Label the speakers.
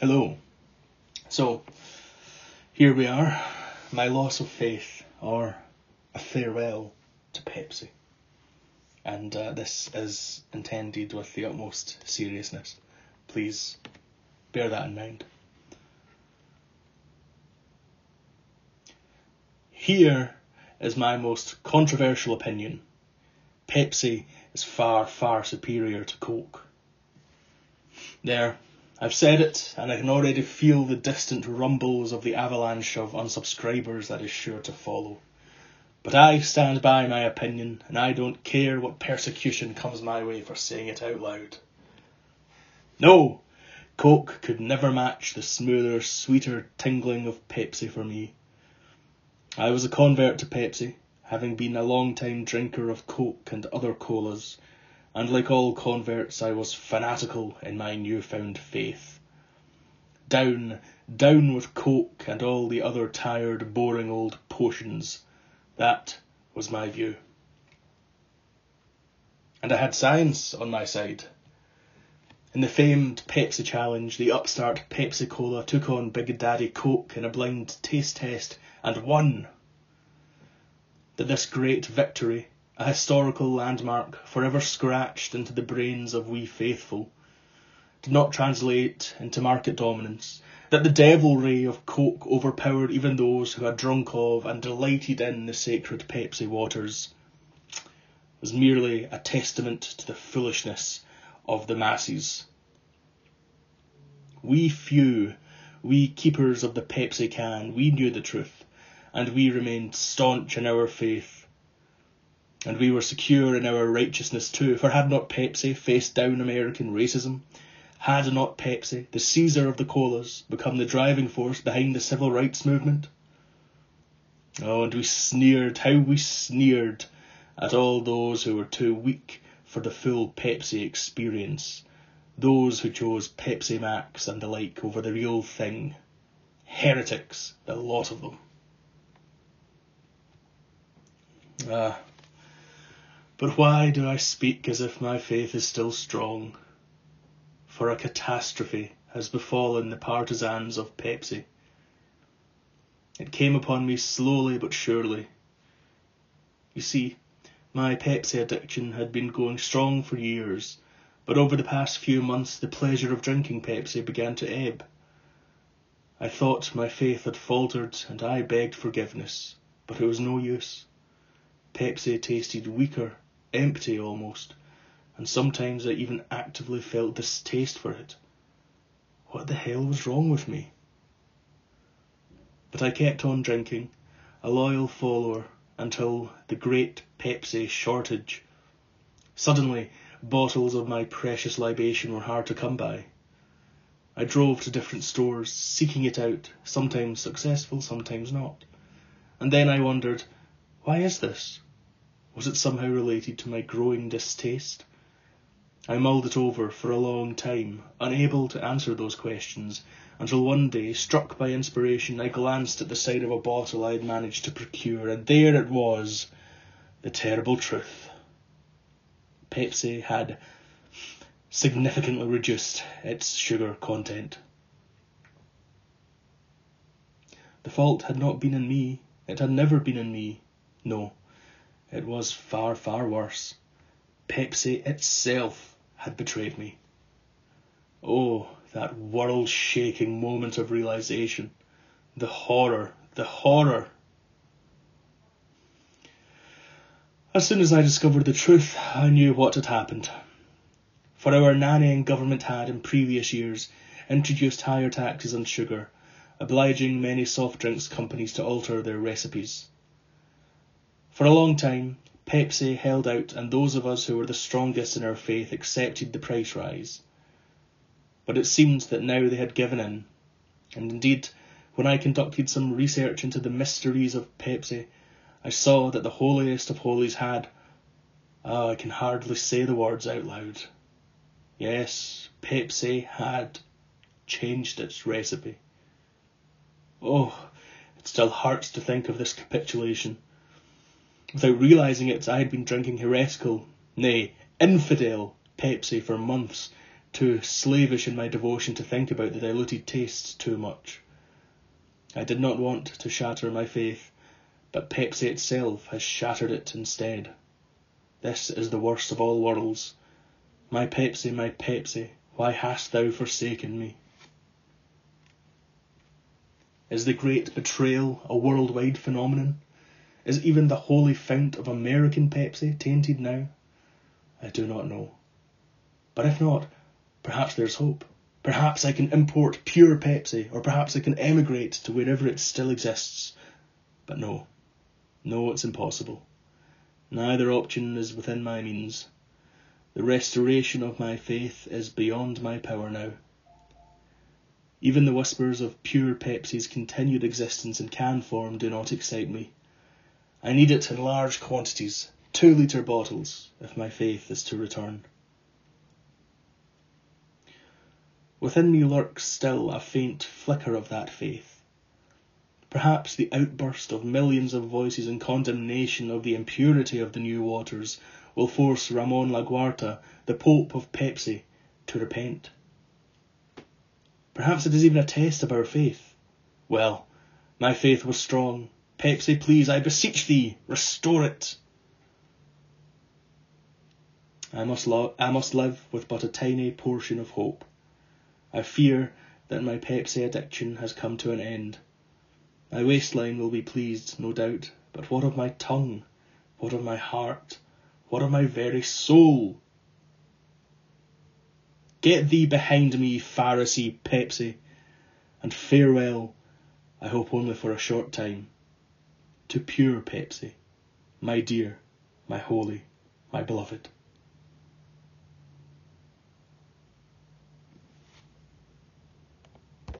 Speaker 1: Hello. So, here we are, my loss of faith, or a farewell to Pepsi. And uh, this is intended with the utmost seriousness. Please bear that in mind. Here is my most controversial opinion. Pepsi is far, far superior to Coke. There, I've said it, and I can already feel the distant rumbles of the avalanche of unsubscribers that is sure to follow. But I stand by my opinion, and I don't care what persecution comes my way for saying it out loud. No, Coke could never match the smoother, sweeter tingling of Pepsi for me. I was a convert to Pepsi, having been a long time drinker of Coke and other colas and like all converts, I was fanatical in my newfound faith. Down, down with Coke and all the other tired, boring old potions. That was my view. And I had science on my side. In the famed Pepsi Challenge, the upstart Pepsi Cola took on Big Daddy Coke in a blind taste test and won. That this great victory a historical landmark forever scratched into the brains of we faithful, did not translate into market dominance, that the devilry of Coke overpowered even those who had drunk of and delighted in the sacred Pepsi waters, was merely a testament to the foolishness of the masses. We few, we keepers of the Pepsi can, we knew the truth, and we remained staunch in our faith and we were secure in our righteousness too, for had not Pepsi faced down American racism? Had not Pepsi, the Caesar of the colas, become the driving force behind the civil rights movement? Oh, and we sneered, how we sneered at all those who were too weak for the full Pepsi experience, those who chose Pepsi Max and the like over the real thing. Heretics, the lot of them. Ah, but why do I speak as if my faith is still strong? For a catastrophe has befallen the partisans of Pepsi. It came upon me slowly but surely. You see, my Pepsi addiction had been going strong for years, but over the past few months the pleasure of drinking Pepsi began to ebb. I thought my faith had faltered and I begged forgiveness, but it was no use. Pepsi tasted weaker empty almost, and sometimes I even actively felt distaste for it. What the hell was wrong with me? But I kept on drinking, a loyal follower, until the great Pepsi shortage. Suddenly, bottles of my precious libation were hard to come by. I drove to different stores, seeking it out, sometimes successful, sometimes not. And then I wondered, why is this? Was it somehow related to my growing distaste? I mulled it over for a long time, unable to answer those questions, until one day, struck by inspiration, I glanced at the side of a bottle I had managed to procure, and there it was, the terrible truth. Pepsi had significantly reduced its sugar content. The fault had not been in me, it had never been in me, no. It was far, far worse. Pepsi itself had betrayed me. Oh, that world shaking moment of realization. The horror, the horror. As soon as I discovered the truth, I knew what had happened. For our nannying government had, in previous years, introduced higher taxes on sugar, obliging many soft drinks companies to alter their recipes. For a long time, Pepsi held out, and those of us who were the strongest in our faith accepted the price rise. But it seemed that now they had given in, and indeed, when I conducted some research into the mysteries of Pepsi, I saw that the holiest of holies had, ah, I can hardly say the words out loud. Yes, Pepsi had changed its recipe. Oh, it still hurts to think of this capitulation. Without realizing it, I had been drinking heretical, nay, infidel, Pepsi for months, too slavish in my devotion to think about the diluted tastes too much. I did not want to shatter my faith, but Pepsi itself has shattered it instead. This is the worst of all worlds. My Pepsi, my Pepsi, why hast thou forsaken me? Is the great betrayal a worldwide phenomenon? Is even the holy fount of American Pepsi tainted now? I do not know. But if not, perhaps there's hope. Perhaps I can import pure Pepsi, or perhaps I can emigrate to wherever it still exists. But no, no, it's impossible. Neither option is within my means. The restoration of my faith is beyond my power now. Even the whispers of pure Pepsi's continued existence in can form do not excite me. I need it in large quantities, two litre bottles, if my faith is to return. Within me lurks still a faint flicker of that faith. Perhaps the outburst of millions of voices in condemnation of the impurity of the new waters will force Ramon Laguarta, the Pope of Pepsi, to repent. Perhaps it is even a test of our faith. Well, my faith was strong. Pepsi, please, I beseech thee, restore it. I must, lo- I must live with but a tiny portion of hope. I fear that my Pepsi addiction has come to an end. My waistline will be pleased, no doubt, but what of my tongue? What of my heart? What of my very soul? Get thee behind me, Pharisee Pepsi, and farewell, I hope only for a short time, to pure Pepsi, my dear, my holy, my beloved.